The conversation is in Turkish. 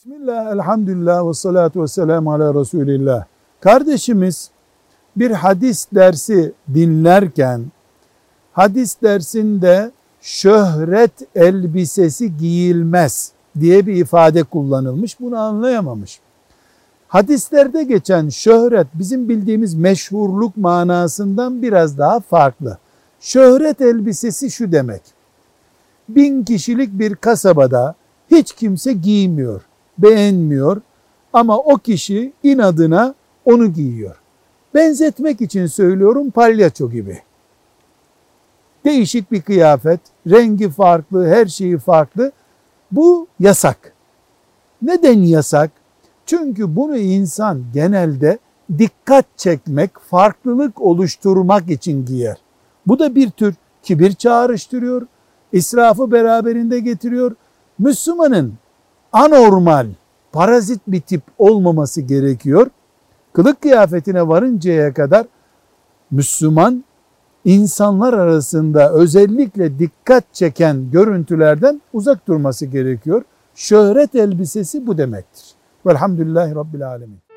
Bismillah, elhamdülillah ve salatu ve selamu ala Resulillah. Kardeşimiz bir hadis dersi dinlerken hadis dersinde şöhret elbisesi giyilmez diye bir ifade kullanılmış. Bunu anlayamamış. Hadislerde geçen şöhret bizim bildiğimiz meşhurluk manasından biraz daha farklı. Şöhret elbisesi şu demek. Bin kişilik bir kasabada hiç kimse giymiyor, beğenmiyor ama o kişi inadına onu giyiyor. Benzetmek için söylüyorum palyaço gibi. Değişik bir kıyafet, rengi farklı, her şeyi farklı. Bu yasak. Neden yasak? Çünkü bunu insan genelde dikkat çekmek, farklılık oluşturmak için giyer. Bu da bir tür kibir çağrıştırıyor, israfı beraberinde getiriyor. Müslümanın anormal, parazit bir tip olmaması gerekiyor. Kılık kıyafetine varıncaya kadar Müslüman insanlar arasında özellikle dikkat çeken görüntülerden uzak durması gerekiyor. Şöhret elbisesi bu demektir. Velhamdülillahi Rabbil Alemin.